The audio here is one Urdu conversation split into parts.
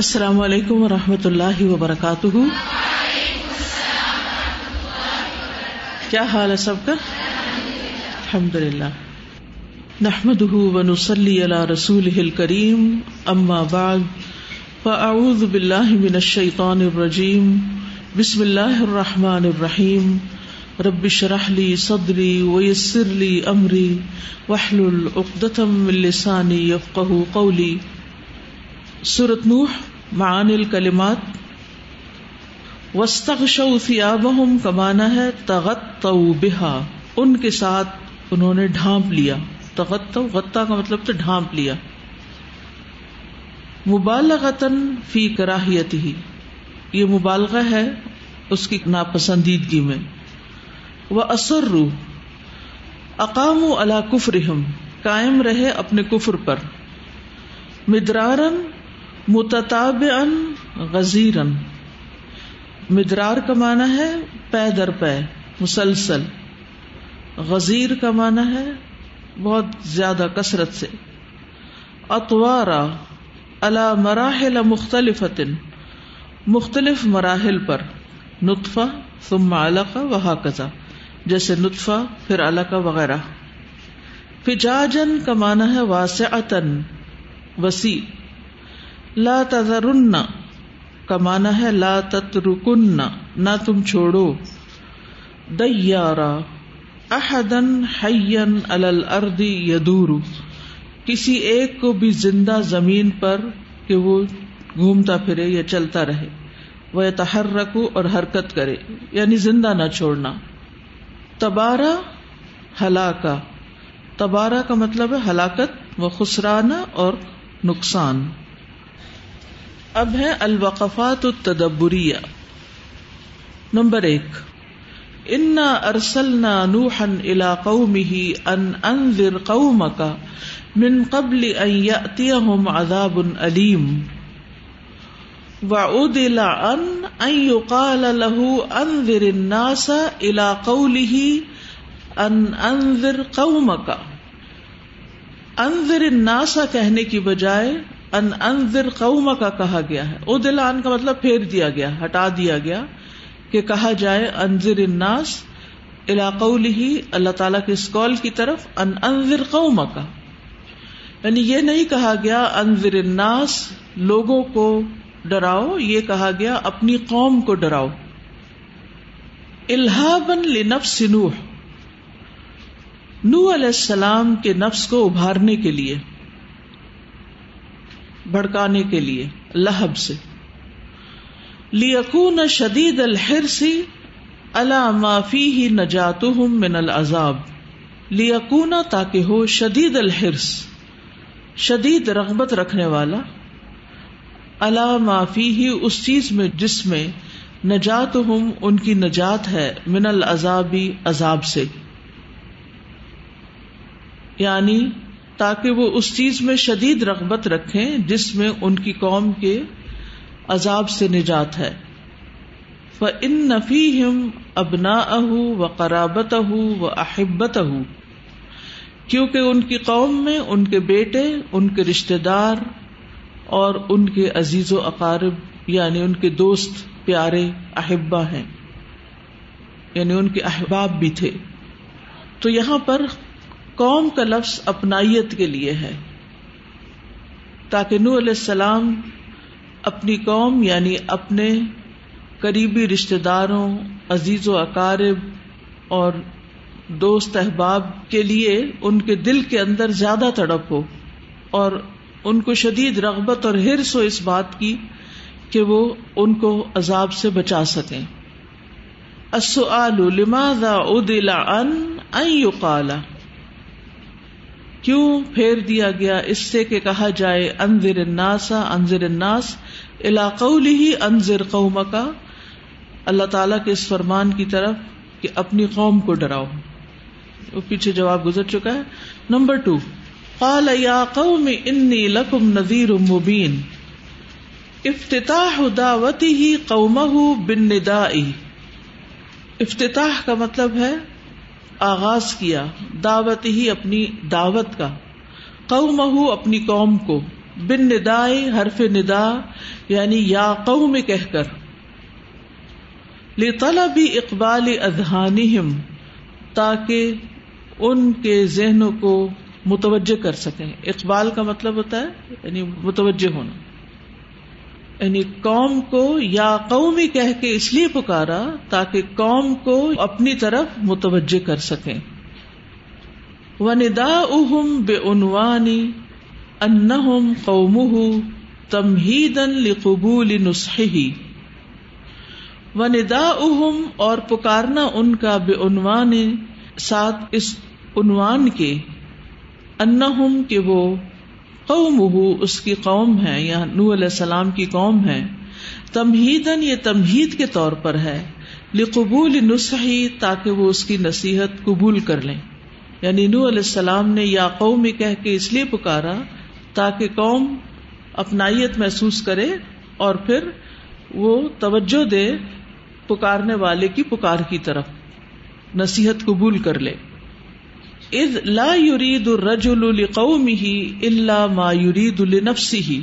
السلام علیکم و رحمۃ اللہ وبرکاتہ۔ کیا حال ہے سب کا؟ الحمد للہ نحمد ونسلی علی رسول کریم اما بعد، فاعوذ باللہ من الشیطان الرجیم، بسم اللہ الرحمن الرحیم۔ رب شرح لی صدری ویسر لی امری وحلل عقدتم من لسانی یفقہ قولی۔ سورت نوح معان الکلمات وسطو ثیابہم کمانا ہے تغت بہا ان کے ساتھ انہوں نے ڈھانپ لیا۔ تغت غتا کا مطلب تو ڈھانپ لیا۔ مبالغتن فی کراہیت ہی یہ مبالغہ ہے اس کی ناپسندیدگی میں۔ وہ اثر روح اقام اللہ کفرہم، قائم رہے اپنے کفر پر۔ مدرارن متتاب ان غزیرن مدرار کا مانا ہے پے در پے، مسلسل۔ غزیر کا مانا ہے بہت زیادہ کثرت سے۔ اتوارا اللہ مراحل مختلف مختلف مراحل پر۔ نطفہ، ثم علقہ وہا کزا جیسے نطفہ، پھر علقہ وغیرہ۔ فجاجن کا مانا ہے واسع وسیع۔ لا تذرن، کا مانا ہے لا تترکن، نہ تم چھوڑو۔ دیارا، احدن حین علی الارض یدور۔ کسی ایک کو بھی زندہ زمین پر کہ وہ گھومتا پھرے یا چلتا رہے۔ وہ تحرک اور حرکت کرے یعنی زندہ نہ چھوڑنا۔ تبارہ ہلاکا تبارہ کا مطلب ہے ہلاکت و خسرانہ اور نقصان۔ اب ہے الوقفات التدبریہ۔ نمبر ایک۔ انا ارسلنا نوحا الى قومه ان انذر قومك من قبل ان ياتيهم عذاب اليم وعدل ان ان يقال له انذر الناس الى قوله ان انذر قومك۔ انذر الناس کہنے کی بجائے ان انذر قوم کا کہا گیا ہے۔ او دل ان کا مطلب پھیر دیا گیا، ہٹا دیا گیا کہ کہا جائے، انذر الناس علاقہ ہی اللہ تعالیٰ کے اس کال کی طرف، ان انذر قوم کا یعنی یہ نہیں کہا گیا، انذر الناس، لوگوں کو ڈراؤ، یہ کہا گیا، اپنی قوم کو ڈراؤ۔ الہابن لنفس نوح۔ نو علیہ السلام کے نفس کو ابھارنے کے لیے۔ بھڑکانے کے لیے، لہب سے۔ لیکون شدید الحرسی اللہ معافی ہی نجات من العذاب۔ لیکون تاکہ ہو شدید الحرس شدید رغبت رکھنے والا۔ اللہ معافی ہی اس چیز میں جس میں نجات ہم ان کی نجات ہے من العذابی عذاب سے۔ یعنی تاکہ وہ اس چیز میں شدید رغبت رکھیں جس میں ان کی قوم کے عذاب سے نجات ہے۔ ان نفی ہم ابنا و قرابت و احبت کیونکہ ان کی قوم میں ان کے بیٹے، ان کے رشتے دار اور ان کے عزیز و اقارب یعنی ان کے دوست، پیارے احبا ہیں۔ یعنی ان کے احباب بھی تھے۔ تو یہاں پر قوم کا لفظ اپنائیت کے لیے ہے۔ تاکہ نو علیہ السلام اپنی قوم یعنی اپنے قریبی رشتے داروں، عزیز و اقارب اور دوست احباب کے لیے ان کے دل کے اندر زیادہ تڑپ ہو اور ان کو شدید رغبت اور ہرس ہو اس بات کی کہ وہ ان کو عذاب سے بچا سکیں۔ لماذا ادلا ان يقال کیوں پھیر دیا گیا اس سے کہ کہا جائے انضر الناس انضر الناس علاقی ہی انضر قوم کا اللہ تعالی کے اس فرمان کی طرف کہ اپنی قوم کو ڈراؤ۔ وہ پیچھے جواب گزر چکا ہے۔ نمبر ٹو قال یا قوم انی لکم نذیر مبین۔ افتتاح دعوتی ہی قومہ بن ندائی افتتاح کا مطلب ہے آغاز کیا دعوت ہی اپنی دعوت کا۔ قوم اپنی قوم کو۔ بن ندائے حرف ندا یعنی یا قو میں کہہ کر۔ بھی اقبال ادہانہم تاکہ ان کے ذہنوں کو متوجہ کر سکیں۔ اقبال کا مطلب ہوتا ہے یعنی متوجہ ہونا۔ یعنی قوم کو یا قومی کہہ کے اس لیے پکارا تاکہ قوم کو اپنی طرف متوجہ کر سکیں۔ و ندا اہم بے عنوانی انہم قوم تمہیدن لقبول نسخی و ندا اہم اور پکارنا ان کا بے عنوان ساتھ اس عنوان کے۔ انہم کہ وہ قوم اس کی قوم ہے، یا نو علیہ السلام کی قوم ہے۔ تمہیدن یہ تمہید کے طور پر ہے۔ لقبول نسخی تاکہ وہ اس کی نصیحت قبول کر لیں۔ یعنی نو علیہ السلام نے یا قوم کہہ کے اس لیے پکارا، تاکہ قوم اپنائیت محسوس کرے اور پھر وہ توجہ دے پکارنے والے کی پکار کی طرف، نصیحت قبول کر لے۔ اذ لا يريد الرجل لقومه الا ما يريد لنفسه،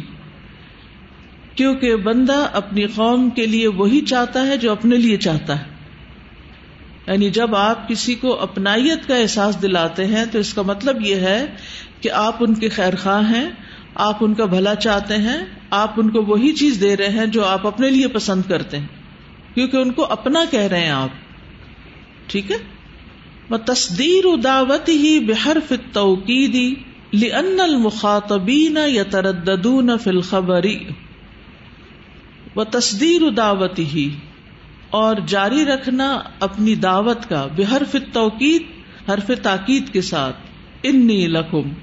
کیونکہ بندہ اپنی قوم کے لیے وہی چاہتا ہے جو اپنے لیے چاہتا ہے۔ یعنی جب آپ کسی کو اپنائیت کا احساس دلاتے ہیں تو اس کا مطلب یہ ہے کہ آپ ان کے خیر خواہ ہیں، آپ ان کا بھلا چاہتے ہیں، آپ ان کو وہی چیز دے رہے ہیں جو آپ اپنے لیے پسند کرتے ہیں۔ کیونکہ ان کو اپنا کہہ رہے ہیں آپ۔ ٹھیک ہے؟ تصدیر دعوت ہی بحرف توقیدی لن المخاطبین یا ترددون فل خبری و تصدیر دعوت ہی اور جاری رکھنا اپنی دعوت کا بحرف توقید حرف تاکید کے ساتھ. انی لکھم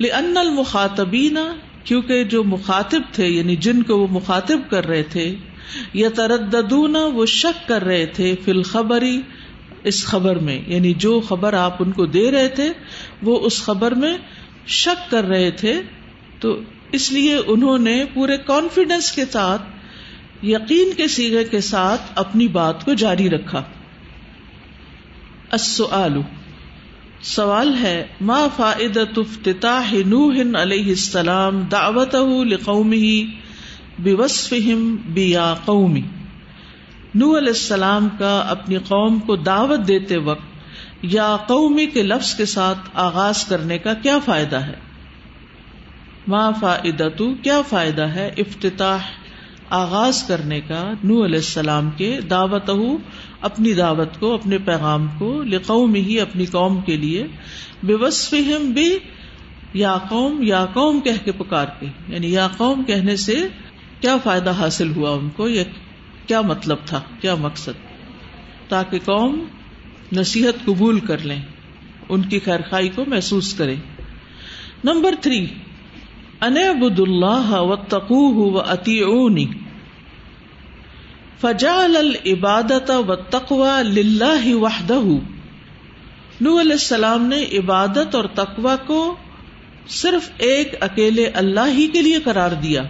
لن المخاطبین، کیونکہ جو مخاطب تھے یعنی جن کو وہ مخاطب کر رہے تھے یا ترددون وہ شک کر رہے تھے، فی الخبری اس خبر میں یعنی جو خبر آپ ان کو دے رہے تھے، وہ اس خبر میں شک کر رہے تھے۔ تو اس لیے انہوں نے پورے کانفیڈینس کے ساتھ، یقین کے سیگے کے ساتھ اپنی بات کو جاری رکھا۔ السؤال۔ سوال ہے، ما فائدت افتتاح نوح علیہ السلام دعوتہ لقومه بوصفهم بیا قومی؟ نو علیہ السلام کا اپنی قوم کو دعوت دیتے وقت یا قومی کے لفظ کے ساتھ آغاز کرنے کا کیا فائدہ ہے؟ ما فائدہ کیا فائدہ ہے افتتاح آغاز کرنے کا نو علیہ السلام کے دعوت اپنی دعوت کو، اپنے پیغام کو لقوم ہی اپنی قوم کے لیے بے وصفہم بھی یا قوم یا قوم کہہ کے پکار کے۔ یعنی یا قوم کہنے سے کیا فائدہ حاصل ہوا ان کو؟ یا کیا مطلب تھا؟ کیا مقصد؟ تاکہ قوم نصیحت قبول کر لیں، ان کی خیر خائی کو محسوس کرے نمبر تھری انبد اللہ و تقو و اتی اونی فجال العبادت و تقوا للہ وحدہ۔ نو علیہ السلام نے عبادت اور تقوا کو صرف ایک اکیلے اللہ ہی کے لیے قرار دیا۔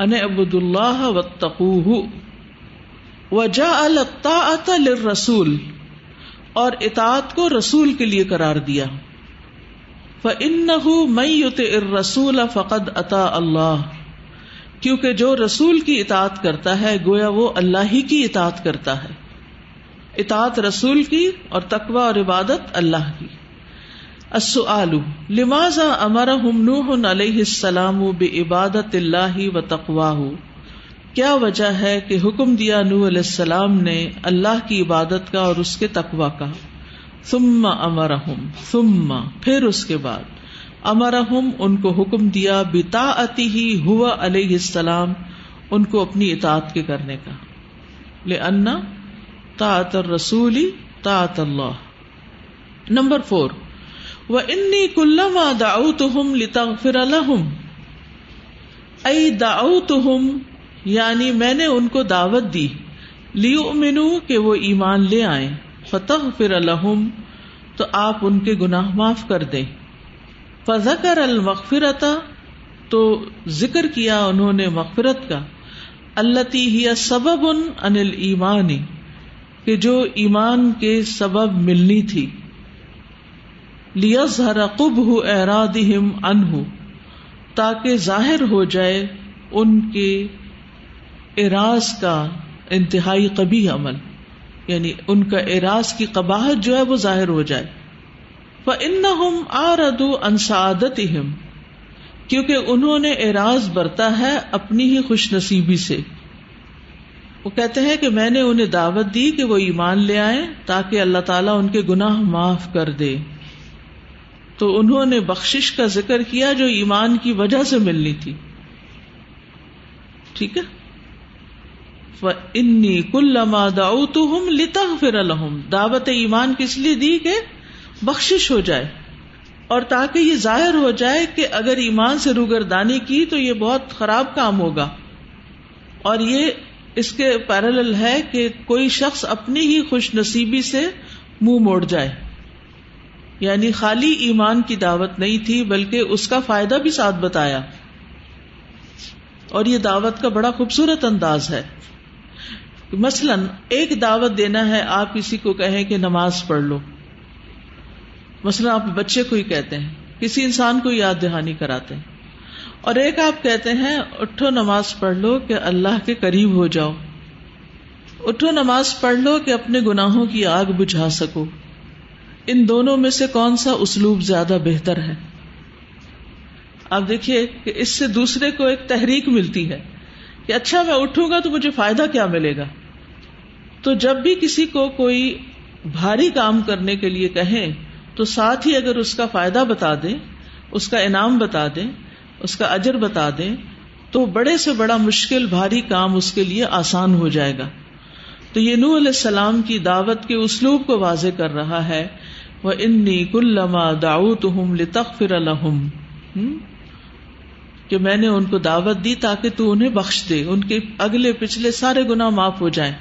ان ابد اللہ و تقو وجا الطاعت للرسول، اور اطاعت کو رسول کے لیے قرار دیا۔ فَإِنَّهُ مَن يُطِعِ الرَّسُولَ فَقَدْ أَطَاعَ اللَّهَ۔ کیونکہ جو رسول کی اطاعت کرتا ہے، گویا وہ اللہ ہی کی اطاعت کرتا ہے۔ اطاعت رسول کی اور تقوی اور عبادت اللہ کی۔ السؤال، لماذا امرهم نوح علیہ السلام بعبادت اللہ و تقواہ؟ کیا وجہ ہے کہ حکم دیا نوح علیہ السلام نے اللہ کی عبادت کا اور اس کے تقوا کا؟ ثم امرهم، ثم، پھر اس کے بعد۔ امرهم، ان کو حکم دیا بطاعته هو علیہ السلام، ان کو اپنی اطاعت کے کرنے کا۔ لأن طاعت الرسول، طاعت اللہ۔ نمبر فور وہ انی کلما داؤ تم لتغفر لهم۔ ائی داؤ تم یعنی میں نے ان کو دعوت دی۔ لیو منو کہ وہ ایمان لے آئے فتح فر الحم تو آپ ان کے گناہ معاف کر دیں۔ فذکر المغفرت تو ذکر کیا انہوں نے مغفرت کا۔ اللہ ہی سبب ان انل ایمانی کہ جو ایمان کے سبب ملنی تھی۔ لیظہر قبہ ارادہم عنہ تاکہ ظاہر ہو جائے ان کے اراض کا انتہائی کبھی عمل یعنی ان کا اراض کی قباہت جو ہے وہ ظاہر ہو جائے۔ ان آردو انسعادت کیونکہ انہوں نے اراض برتا ہے اپنی ہی خوش نصیبی سے۔ وہ کہتے ہیں کہ میں نے انہیں دعوت دی کہ وہ ایمان لے آئے تاکہ اللہ تعالیٰ ان کے گناہ معاف کر دے۔ تو انہوں نے بخش کا ذکر کیا جو ایمان کی وجہ سے ملنی تھی۔ ٹھیک ہے؟ انی کل ہم لتا پھر الحم دعوت ایمان کس لیے دی کہ بخش ہو جائے اور تاکہ یہ ظاہر ہو جائے کہ اگر ایمان سے روگردانی کی تو یہ بہت خراب کام ہوگا۔ اور یہ اس کے پیرل ہے کہ کوئی شخص اپنی ہی خوش نصیبی سے منہ مو موڑ جائے۔ یعنی خالی ایمان کی دعوت نہیں تھی، بلکہ اس کا فائدہ بھی ساتھ بتایا۔ اور یہ دعوت کا بڑا خوبصورت انداز ہے۔ مثلاً ایک دعوت دینا ہے، آپ کسی کو کہیں کہ نماز پڑھ لو۔ مثلاً آپ بچے کو ہی کہتے ہیں، کسی انسان کو یاد دہانی کراتے ہیں۔ اور ایک آپ کہتے ہیں، اٹھو نماز پڑھ لو کہ اللہ کے قریب ہو جاؤ۔ اٹھو نماز پڑھ لو کہ اپنے گناہوں کی آگ بجھا سکو۔ ان دونوں میں سے کون سا اسلوب زیادہ بہتر ہے؟ آپ دیکھیے کہ اس سے دوسرے کو ایک تحریک ملتی ہے کہ اچھا میں اٹھوں گا تو مجھے فائدہ کیا ملے گا؟ تو جب بھی کسی کو کوئی بھاری کام کرنے کے لیے کہیں تو ساتھ ہی اگر اس کا فائدہ بتا دیں، اس کا انعام بتا دیں، اس کا اجر بتا دیں، تو بڑے سے بڑا مشکل بھاری کام اس کے لیے آسان ہو جائے گا۔ تو یہ نور علیہ السلام کی دعوت کے اسلوب کو واضح کر رہا ہے وہ انی کلما داؤت ہوں لتخر الحم کہ میں نے ان کو دعوت دی تاکہ تو انہیں بخش دے، ان کے اگلے پچھلے سارے گنا معاف ہو جائیں۔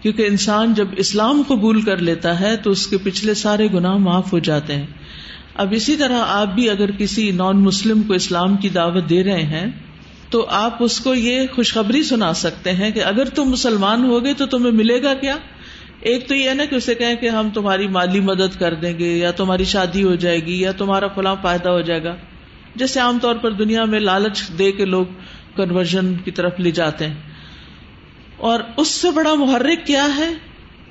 کیونکہ انسان جب اسلام قبول کر لیتا ہے تو اس کے پچھلے سارے گناہ معاف ہو جاتے ہیں۔ اب اسی طرح آپ بھی اگر کسی نان مسلم کو اسلام کی دعوت دے رہے ہیں، تو آپ اس کو یہ خوشخبری سنا سکتے ہیں کہ اگر تم مسلمان ہوگے تو تمہیں ملے گا کیا؟ ایک تو یہ ہے نا کہ اسے کہیں کہ ہم تمہاری مالی مدد کر دیں گے، یا تمہاری شادی ہو جائے گی، یا تمہارا فلاں فائدہ ہو جائے گا۔ جیسے عام طور پر دنیا میں لالچ دے کے لوگ کنورژن کی طرف لے جاتے ہیں۔ اور اس سے بڑا محرک کیا ہے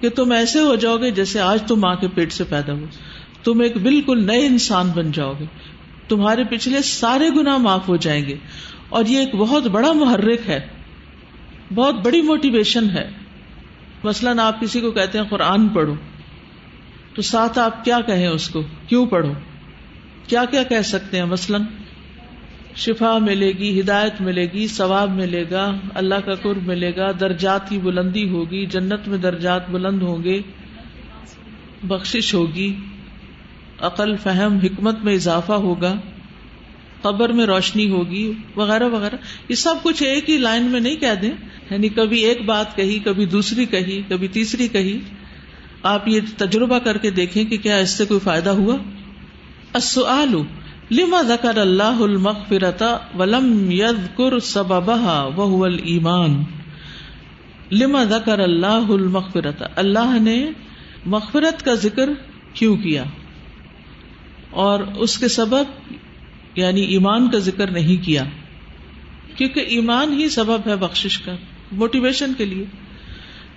کہ تم ایسے ہو جاؤ گے جیسے آج تم ماں کے پیٹ سے پیدا ہو تم ایک بالکل نئے انسان بن جاؤ گے۔ تمہارے پچھلے سارے گنا معاف ہو جائیں گے۔ اور یہ ایک بہت بڑا محرک ہے۔ بہت بڑی موٹیویشن ہے۔ مثلاً آپ کسی کو کہتے ہیں قرآن پڑھو، تو ساتھ آپ کیا کہیں اس کو؟ کیوں پڑھو؟ کیا کیا کہہ سکتے ہیں؟ مثلاً شفا ملے گی، ہدایت ملے گی، ثواب ملے گا، اللہ کا قرب ملے گا، درجات کی بلندی ہوگی، جنت میں درجات بلند ہوں گے بخش ہوگی، عقل، فہم، حکمت میں اضافہ ہوگا۔ قبر میں روشنی ہوگی، وغیرہ وغیرہ۔ یہ سب کچھ ایک ہی لائن میں نہیں کہہ دیں۔ یعنی کبھی ایک بات کہی، کبھی دوسری کہی، کبھی تیسری کہی۔ آپ یہ تجربہ کر کے دیکھیں کہ کیا اس سے کوئی فائدہ ہوا؟ السؤال، لما ذکر اللہ المغفرتا ولم یذکر سببها وهو الایمان؟ لما ذکر اللہ المغفرتا اللہ نے مغفرت کا ذکر کیوں کیا؟ اور اس کے سبب یعنی ایمان کا ذکر نہیں کیا، کیونکہ ایمان ہی سبب ہے بخشش کا موٹیویشن کے لیے۔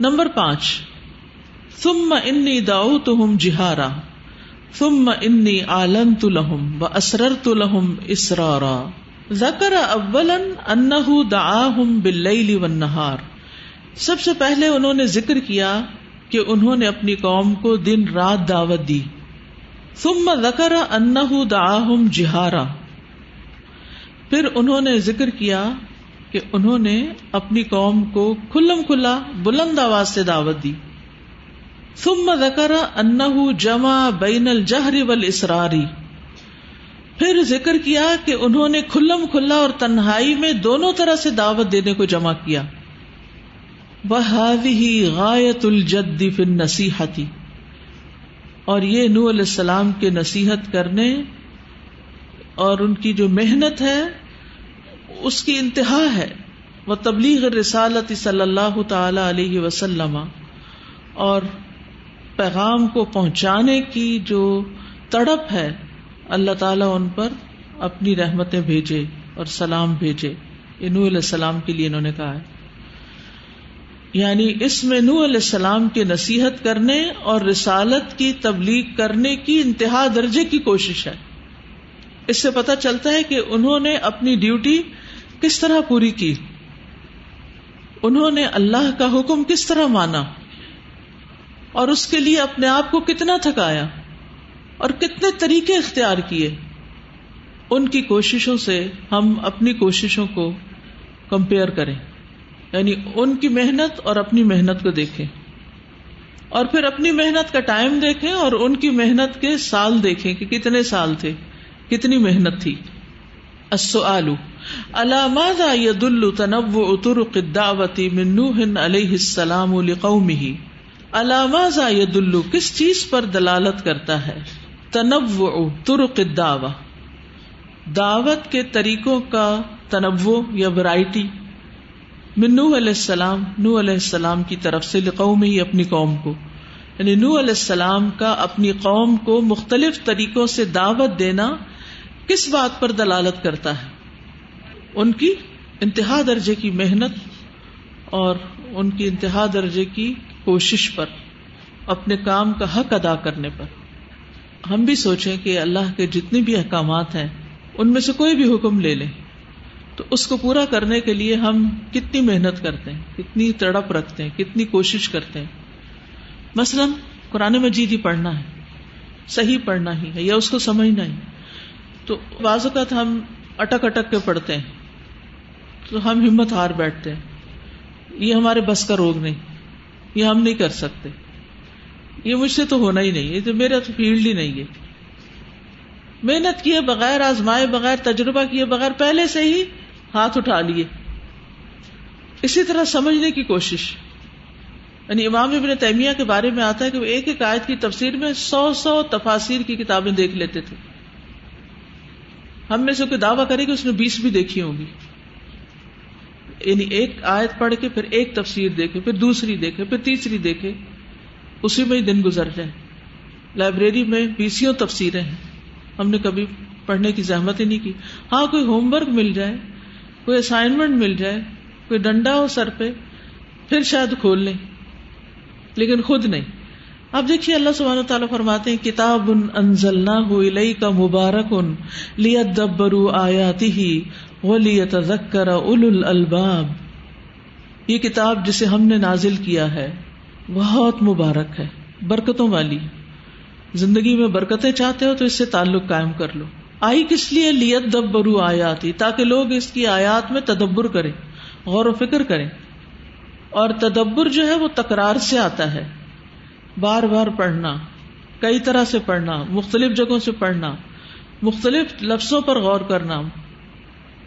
نمبر پانچ، ثم انی دعوتہم جہارا، ثم انی آلنت لهم واسررت لهم اسرارا۔ ذکر اولا انه دعاهم باللیل والنہار۔ سب سے پہلے انہوں نے ذکر کیا کہ انہوں نے اپنی قوم کو دن رات دعوت دی۔ ثم ذکر انه دعاهم جہارا۔ پھر انہوں نے ذکر کیا کہ انہوں نے اپنی قوم کو کھلم کھلا بلند آواز سے دعوت دی۔ ثم ذکر انه جمع بین الجہر والاسراری پھر ذکر کیا کہ انہوں نے کھلم کھلا اور تنہائی میں دونوں طرح سے دعوت دینے کو جمع کیا۔ وَهَذِهِ غَایَةُ الْجَدِّ فِي النَّصِيحَةِ۔ اور یہ نو علیہ السلام کے نصیحت کرنے اور ان کی جو محنت ہے، اس کی انتہا ہے۔ وہ تبلیغ رسالت صلی اللہ تعالی علیہ وسلم۔ اور پیغام کو پہنچانے کی جو تڑپ ہے، اللہ تعالیٰ ان پر اپنی رحمتیں بھیجے اور سلام بھیجے۔ یہ نو علیہ السلام کے لیے انہوں نے کہا ہے۔ یعنی اس میں نو علیہ السلام کے نصیحت کرنے اور رسالت کی تبلیغ کرنے کی انتہا درجے کی کوشش ہے۔ اس سے پتہ چلتا ہے کہ انہوں نے اپنی ڈیوٹی کس طرح پوری کی۔ انہوں نے اللہ کا حکم کس طرح مانا اور اس کے لیے اپنے آپ کو کتنا تھکایا اور کتنے طریقے اختیار کیے۔ ان کی کوششوں سے ہم اپنی کوششوں کو کمپیئر کریں یعنی ان کی محنت اور اپنی محنت کو دیکھیں۔ اور پھر اپنی محنت کا ٹائم دیکھیں اور ان کی محنت کے سال دیکھیں کہ کتنے سال تھے۔ کتنی محنت تھی۔ السؤال علامات يدل تنوع طرق الدعوة من نوح علیہ السلام لقومه؟ علامات يدل، کس چیز پر دلالت کرتا ہے؟ تنوع طرق الدعوة۔ دعوت کے طریقوں کا تنوع یا ورائٹی من نوح علیہ السلام نو علیہ السلام کی طرف سے لقوم ہی اپنی قوم کو۔ یعنی نو علیہ السلام کا اپنی قوم کو مختلف طریقوں سے دعوت دینا کس بات پر دلالت کرتا ہے؟ ان کی انتہا درجے کی محنت اور ان کی انتہا درجے کی کوشش پر، اپنے کام کا حق ادا کرنے پر۔ ہم بھی سوچیں کہ اللہ کے جتنے بھی احکامات ہیں، ان میں سے کوئی بھی حکم لے لیں تو اس کو پورا کرنے کے لیے ہم کتنی محنت کرتے ہیں، کتنی تڑپ رکھتے ہیں، کتنی کوشش کرتے ہیں۔ مثلاً قرآن مجید ہی پڑھنا ہے، صحیح پڑھنا ہی ہے یا اس کو سمجھنا ہی۔ تو بعض اوقات ہم اٹک اٹک کے پڑھتے ہیں، تو ہم ہمت ہار بیٹھتے ہیں۔ یہ ہمارے بس کا روگ نہیں، یہ ہم نہیں کر سکتے۔ یہ مجھ سے تو ہونا ہی نہیں، یہ تو میرا تو فیلڈ ہی نہیں ہے۔ محنت کیے بغیر، آزمائے بغیر، تجربہ کیے بغیر پہلے سے ہی ہاتھ اٹھا لیے۔ اسی طرح سمجھنے کی کوشش۔ یعنی امام ابن تیمیہ کے بارے میں آتا ہے کہ وہ ایک ایک آیت کی تفسیر میں سو سو تفاصیر کی کتابیں دیکھ لیتے تھے۔ ہم میں سے کوئی دعویٰ کرے کہ اس نے بیس بھی دیکھی ہوگی یعنی ایک آیت پڑھ کے پھر ایک تفسیر دیکھے، پھر دوسری دیکھے، پھر تیسری دیکھے، اسی میں ہی دن گزر جائے۔ لائبریری میں بیسوں تفسیریں ہیں۔ ہم نے کبھی پڑھنے کی زحمت ہی نہیں کی۔ ہاں کوئی ہوم ورک مل جائے، کوئی اسائنمنٹ مل جائے، کوئی ڈنڈا ہو سر پہ، پھر شاید کھول لیں، لیکن خود نہیں۔ اب دیکھیے اللہ سبحانہ تعالیٰ فرماتے ہیں، کتاب انزلنا ہوئی کا مبارک ان لیت دبرو آیاتی ہی وہ لیت اول الباب یہ کتاب جسے ہم نے نازل کیا ہے، بہت مبارک ہے، برکتوں والی۔ زندگی میں برکتیں چاہتے ہو تو اس سے تعلق قائم کر لو۔ آئی کس لیے؟ لیت دبرو آیاتی تاکہ لوگ اس کی آیات میں تدبر کریں، غور و فکر کریں۔ اور تدبر جو ہے وہ تکرار سے آتا ہے۔ بار بار پڑھنا، کئی طرح سے پڑھنا، مختلف جگہوں سے پڑھنا، مختلف لفظوں پر غور کرنا۔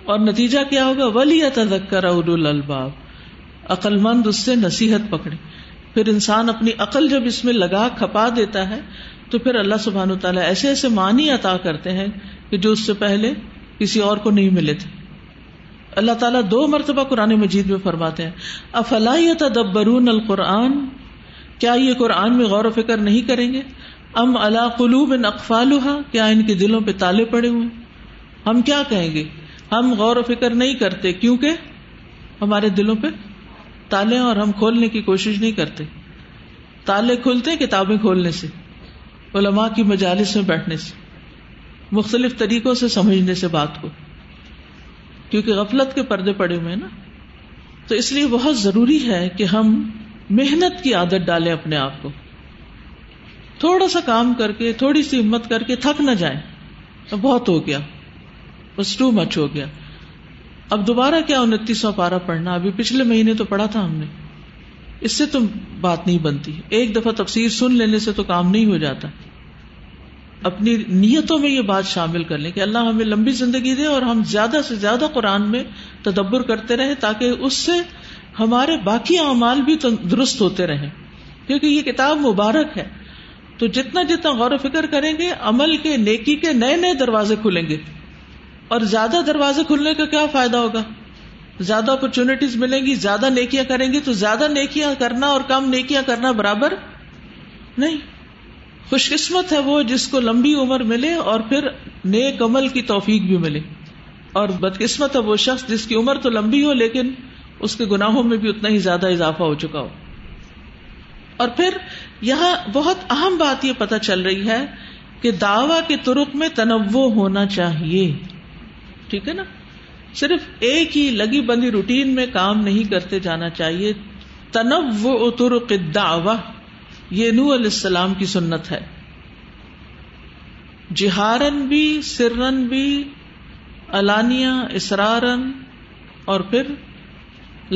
اور نتیجہ کیا ہوگا؟ ولی تذکر اول الباب عقل مند اس سے نصیحت پکڑے۔ پھر انسان اپنی عقل جب اس میں لگا کھپا دیتا ہے، تو پھر اللہ سبحان و تعالیٰ ایسے ایسے معنی عطا کرتے ہیں کہ جو اس سے پہلے کسی اور کو نہیں ملے تھے۔ اللہ تعالیٰ دو مرتبہ قرآن مجید میں فرماتے ہیں افلاح تدبرون القرآن کیا یہ قرآن میں غور و فکر نہیں کریں گے؟ ام اللہ قلوب اقفال کیا ان کے دلوں پہ تالے پڑے ہوئے ہم کیا کہیں گے؟ ہم غور و فکر نہیں کرتے، کیونکہ ہمارے دلوں پہ تالے اور ہم کھولنے کی کوشش نہیں کرتے۔ تالے کھلتے کتابیں کھولنے سے، علماء کی مجالس میں بیٹھنے سے، مختلف طریقوں سے سمجھنے سے بات کو۔ کیونکہ غفلت کے پردے پڑے ہوئے ہیں نا۔ تو اس لیے بہت ضروری ہے کہ ہم محنت کی عادت ڈالے اپنے آپ کو۔ تھوڑا سا کام کر کے، تھوڑی سی ہمت کر کے تھک نہ جائیں۔ بہت ہو گیا۔ بس ٹو مچ ہو گیا۔ اب دوبارہ کیا انتیس سو پارا پڑھنا؟ ابھی پچھلے مہینے تو پڑھا تھا ہم نے۔ اس سے تو بات نہیں بنتی۔ ایک دفعہ تفسیر سن لینے سے تو کام نہیں ہو جاتا۔ اپنی نیتوں میں یہ بات شامل کر لیں کہ اللہ ہمیں لمبی زندگی دے اور ہم زیادہ سے زیادہ قرآن میں تدبر کرتے رہے تاکہ اس سے ہمارے باقی اعمال بھی درست ہوتے رہیں۔ کیونکہ یہ کتاب مبارک ہے۔ تو جتنا جتنا غور و فکر کریں گے، عمل کے نیکی کے نئے نئے دروازے کھلیں گے۔ اور زیادہ دروازے کھلنے کا کیا فائدہ ہوگا؟ زیادہ اپرچونٹیز ملیں گی، زیادہ نیکیاں کریں گی تو زیادہ نیکیاں کرنا اور کم نیکیاں کرنا برابر نہیں۔ خوش قسمت ہے وہ جس کو لمبی عمر ملے اور پھر نیک عمل کی توفیق بھی ملے۔ اور بدقسمت ہے وہ شخص جس کی عمر تو لمبی ہو لیکن اس کے گناہوں میں بھی اتنا ہی زیادہ اضافہ ہو چکا ہو۔ اور پھر یہاں بہت اہم بات یہ پتہ چل رہی ہے کہ دعوی کے ترک میں تنوع ہونا چاہیے۔ ٹھیک ہے نا؟ صرف ایک ہی لگی بندی روٹین میں کام نہیں کرتے جانا چاہیے۔ تنوع ترک دعوی، یہ نو علیہ السلام کی سنت ہے۔ جہارن بھی، سرن بھی الانیہ اسرارن اور پھر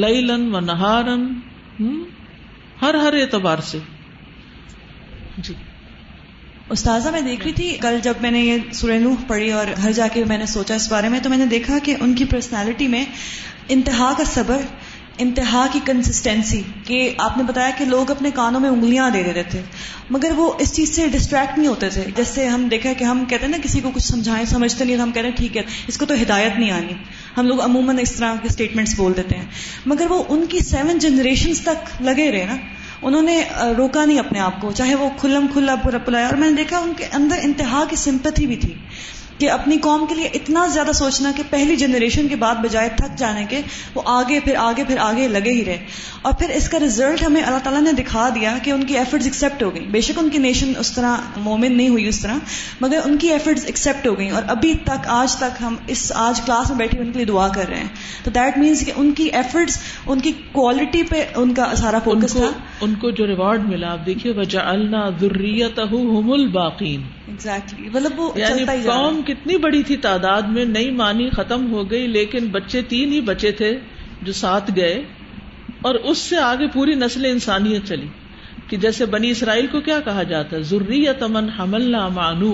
لن و نہارن ہر ہر اعتبار سے۔ جی۔ استاذہ، میں دیکھ رہی تھی، کل جب میں نے یہ سورہ نوح پڑھی اور گھر جا کے میں نے سوچا اس بارے میں، تو میں نے دیکھا کہ ان کی پرسنالٹی میں انتہا کا صبر انتہا کی کنسسٹینسی کہ آپ نے بتایا کہ لوگ اپنے کانوں میں انگلیاں دے دیتے تھے، مگر وہ اس چیز سے ڈسٹریکٹ نہیں ہوتے تھے۔ جیسے ہم دیکھا کہ ہم کہتے ہیں نا کسی کو کچھ سمجھائیں، سمجھتے نہیں تو ہم کہتے ہیں ٹھیک ہے، اس کو تو ہدایت نہیں آنی۔ ہم لوگ عموماً اس طرح کے اسٹیٹمنٹس بول دیتے ہیں۔ مگر وہ ان کی سیون جنریشن تک لگے رہے نا۔ انہوں نے روکا نہیں اپنے آپ کو، چاہے وہ کھلم کھلا پورا پلایا۔ اور میں نے دیکھا ان کے اندر انتہا کی سمپتھی بھی تھی۔ کہ اپنی قوم کے لیے اتنا زیادہ سوچنا کہ پہلی جنریشن کے بعد بجائے تھک جانے کے وہ آگے پھر آگے پھر آگے لگے ہی رہے۔ اور پھر اس کا ریزلٹ ہمیں اللہ تعالیٰ نے دکھا دیا کہ ان کی ایفرٹس ایکسیپٹ ہو گئی بے شک ان کی نیشن اس طرح مومن نہیں ہوئی اس طرح مگر ان کی ایفرٹس ایکسیپٹ ہو گئی اور ابھی تک آج تک ہم اس آج کلاس میں بیٹھے ان کے لیے دعا کر رہے ہیں۔ تو دیٹ مینس کہ ان کی ایفرٹس ان کی کوالٹی پہ ان کا سارا فوکس تھا۔ ان کو جو ریوارڈ ملا آپ دیکھیے وجہ الباقین ایگزیکٹلی مطلب وہ یعنی قوم کتنی بڑی تھی تعداد میں نئی مانی ختم ہو گئی لیکن بچے تین ہی بچے تھے جو ساتھ گئے۔ اور اس سے آگے پوری نسل انسانیت چلی۔ کہ جیسے بنی اسرائیل کو کیا کہا جاتا ہے؟ ضروری تمن حمل مانو؟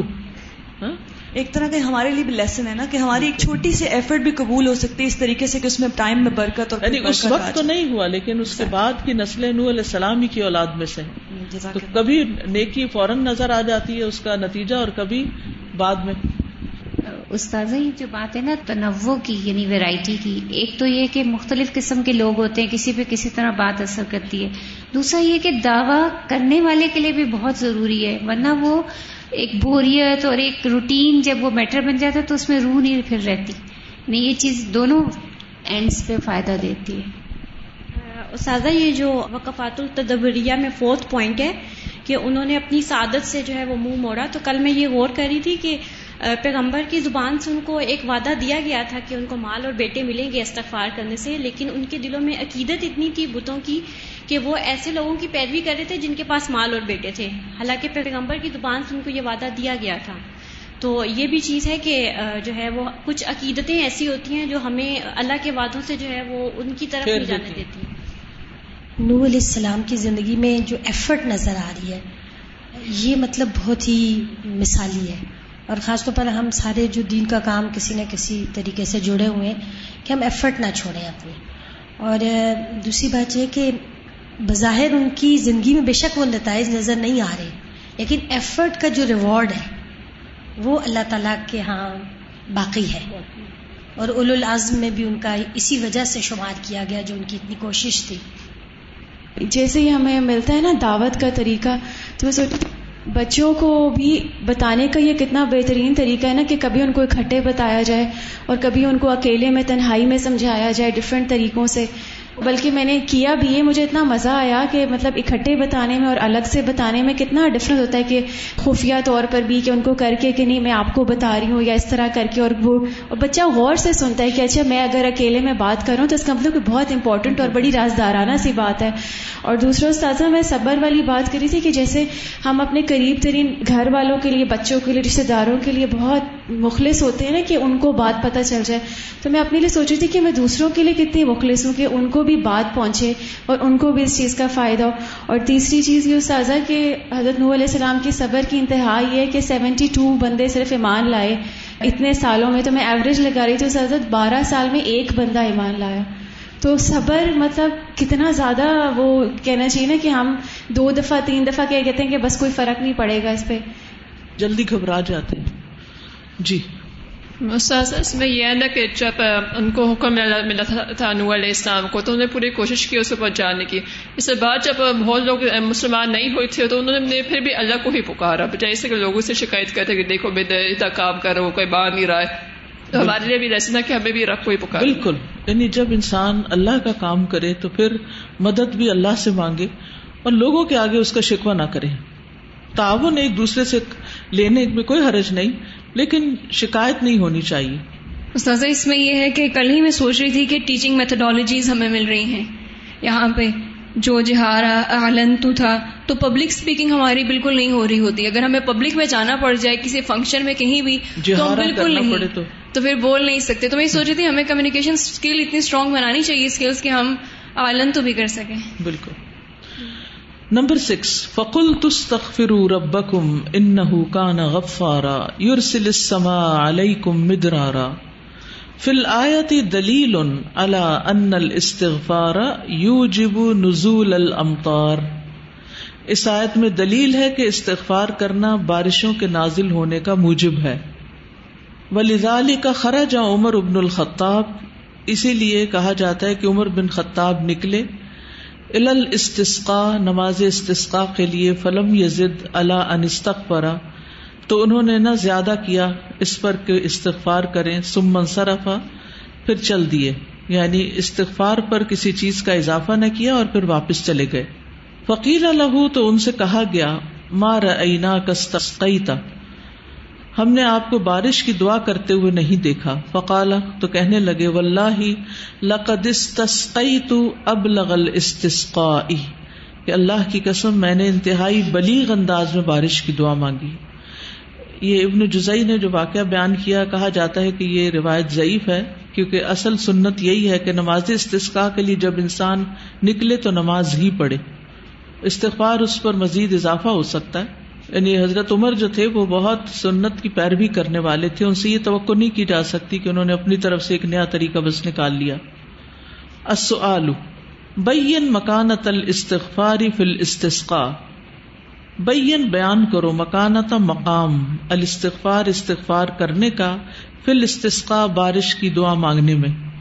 ایک طرح کا ہمارے لیے بھی لیسن ہے نا کہ ہماری ایک چھوٹی سی ایفرٹ بھی قبول ہو سکتی ہے اس طریقے سے کہ اس میں ٹائم میں برکت اور یعنی اس وقت تو نہیں ہوا لیکن اس کے بعد کی نسل نو علیہ السلام ہی کی اولاد میں سے تو کبھی نیکی فوراً نظر آ جاتی ہے اس کا نتیجہ اور کبھی بعد میں۔ استاذہ یہ جو بات ہے نا تنوع کی یعنی ویرائٹی کی ایک تو یہ کہ مختلف قسم کے لوگ ہوتے ہیں کسی پہ کسی طرح بات اثر کرتی ہے۔ دوسرا یہ کہ دعوی کرنے والے کے لیے بھی بہت ضروری ہے ورنہ وہ ایک بوریت اور ایک روٹین جب وہ میٹر بن جاتا تو اس میں روح نہیں پھر رہتی۔ نہیں یہ چیز دونوں اینڈس پہ فائدہ دیتی ہے۔ استاذہ یہ جو وقفات التدبریہ میں فورتھ پوائنٹ ہے کہ انہوں نے اپنی سعادت سے جو ہے وہ منہ موڑا۔ تو کل میں یہ غور کر رہی تھی کہ پیغمبر کی زبان سے ان کو ایک وعدہ دیا گیا تھا کہ ان کو مال اور بیٹے ملیں گے استغفار کرنے سے، لیکن ان کے دلوں میں عقیدت اتنی تھی بتوں کی کہ وہ ایسے لوگوں کی پیروی کر رہے تھے جن کے پاس مال اور بیٹے تھے۔ حالانکہ پیغمبر کی زبان سے ان کو یہ وعدہ دیا گیا تھا۔ تو یہ بھی چیز ہے کہ جو ہے وہ کچھ عقیدتیں ایسی ہوتی ہیں جو ہمیں اللہ کے وعدوں سے جو ہے وہ ان کی طرف نہیں جانے دیتی۔ نو علیہ السلام کی زندگی میں جو ایفرٹ نظر آ رہی ہے یہ مطلب بہت ہی مثالی ہے۔ اور خاص طور پر ہم سارے جو دین کا کام کسی نہ کسی طریقے سے جڑے ہوئے ہیں کہ ہم ایفرٹ نہ چھوڑیں اپنی۔ اور دوسری بات یہ کہ بظاہر ان کی زندگی میں بے شک وہ نتائج نظر نہیں آ رہے۔ لیکن ایفرٹ کا جو ریوارڈ ہے، وہ اللہ تعالیٰ کے ہاں باقی ہے۔ اور اول العزم میں بھی ان کا اسی وجہ سے شمار کیا گیا جو ان کی اتنی کوشش تھی۔ جیسے ہی ہمیں ملتا ہے نا دعوت کا طریقہ، تو میں سوچتی بچوں کو بھی بتانے کا یہ کتنا بہترین طریقہ ہے نا کہ کبھی ان کو اکٹھے بتایا جائے اور کبھی ان کو اکیلے میں تنہائی میں سمجھایا جائے ڈفرینٹ طریقوں سے۔ بلکہ میں نے کیا بھی ہے، مجھے اتنا مزہ آیا کہ مطلب اکٹھے بتانے میں اور الگ سے بتانے میں کتنا ڈفرنس ہوتا ہے کہ خفیہ طور پر بھی کہ ان کو کر کے کہ نہیں، میں آپ کو بتا رہی ہوں یا اس طرح کر کے اور وہ، اور بچہ غور سے سنتا ہے کہ اچھا میں اگر اکیلے میں بات کروں تو اس کا مطلب کہ بہت امپورٹنٹ اور بڑی رازدارانہ سی بات ہے۔ اور دوسرا استاذہ، میں صبر والی بات کری تھی کہ جیسے ہم اپنے قریب ترین گھر والوں کے لیے، بچوں کے لیے رشتے داروں کے لیے بہت مخلص ہوتے ہیں نا کہ ان کو بات پتہ چل جائے۔ تو میں اپنے لیے سوچی تھی کہ میں دوسروں کے لیے کتنی مخلص ہوں کہ ان کو بھی بات پہنچے اور ان کو بھی اس چیز کا فائدہ ہو۔ اور تیسری چیز یہ استاذہ کہ حضرت نو علیہ السلام کی صبر کی انتہا یہ ہے کہ سیونٹی ٹو بندے صرف ایمان لائے۔ اتنے سالوں میں تو میں ایوریج لگا رہی تھی اس حضرت بارہ سال میں ایک بندہ ایمان لایا۔ تو صبر مطلب کتنا زیادہ وہ کہنا چاہیے نا کہ ہم دو دفعہ، تین دفعہ کیا کہتے ہیں کہ بس کوئی فرق نہیں پڑے گا اس پہ۔ جلدی گھبرا جاتے ہیں۔ جی۔ استاذ اس میں یہ ہے نا کہ جب ان کو حکم ملا تھا نور علیہ السلام کو تو انہوں نے پوری کوشش کی اس کے اوپر جانے کی۔ اس کے بعد جب بہت لوگ مسلمان نہیں ہوئے تھے تو انہوں نے پھر بھی اللہ کو ہی پکارا۔ بجائے سے کہ لوگوں سے شکایت کرتے کہ دیکھو بے اتنا کام کرو کوئی باہر نہیں رہا ہے۔ تو ہمارے لیے بھی رسنا کہ ہمیں بھی رب کو ہی پکارا۔ بالکل۔ یعنی جب انسان اللہ کا کام کرے تو پھر مدد بھی اللہ سے مانگے اور لوگوں کے آگے اس کا شکوہ نہ کرے۔ تعاون ایک دوسرے سے لینے میں کوئی حرج نہیں۔ لیکن شکایت نہیں ہونی چاہیے۔ استاذہ اس میں یہ ہے کہ کل ہی میں سوچ رہی تھی کہ ٹیچنگ میتھڈالوجیز ہمیں مل رہی ہیں۔ یہاں پہ جو جہارا آلن تو تھا تو پبلک اسپیکنگ ہماری بالکل نہیں ہو رہی ہوتی۔ اگر ہمیں پبلک میں جانا پڑ جائے کسی فنکشن میں کہیں بھی تو ہم بالکل نہیں تو۔ تو پھر بول نہیں سکتے۔ تو میں سوچ رہی تھی ہمیں کمیونیکیشن اسکل اتنی اسٹرانگ بنانی چاہیے اسکلس کہ ہم آلن تو بھی کر سکیں۔ بالکل۔ نمبر سکس فقل تستغفر ربکم انه کان غفارا یرسل السماء علیکم مدرارا. فی الآیت دلیل على ان الاستغفار یوجب نزول الامطار اس آیت میں دلیل ہے کہ استغفار کرنا بارشوں کے نازل ہونے کا موجب ہے۔ وَلِذَلِكَ خَرَجَ عمر ابن الخطاب۔ اسی لیے کہا جاتا ہے کہ عمر بن خطاب نکلے الل استسقا نماز استسقا کے لیے فلم یزد اللہ انستق پرا تو انہوں نے نہ زیادہ کیا، اس پر کہ استغفار کریں سم منصرفا پھر چل دیے۔ یعنی استغفار پر کسی چیز کا اضافہ نہ کیا اور پھر واپس چلے گئے۔ فقیر الح تو ان سے کہا گیا مار اینا کستقیتا ہم نے آپ کو بارش کی دعا کرتے ہوئے نہیں دیکھا۔ فقالا، تو کہنے لگے لقد تو اب لغل کہ اللہ کی قسم، میں نے انتہائی بلیغ انداز میں بارش کی دعا مانگی۔ یہ ابن جزئی نے جو واقعہ بیان کیا، کہا جاتا ہے کہ یہ روایت ضعیف ہے، کیونکہ اصل سنت یہی ہے کہ نماز استسقا کے لیے جب انسان نکلے تو نماز ہی پڑھے۔ استغفار اس پر مزید اضافہ ہو سکتا ہے۔ یعنی حضرت عمر جو تھے وہ بہت سنت کی پیروی کرنے والے تھے، ان سے یہ توقع نہیں کی جا سکتی کہ انہوں نے اپنی طرف سے ایک نیا طریقہ بس نکال لیا۔ بین مکانت الاستغفار فی الاستسقاء۔ بین بیان کرو مکانت مقام، الاستغفار استغفار کرنے کا، فی الاستسقاء بارش کی دعا مانگنے میں۔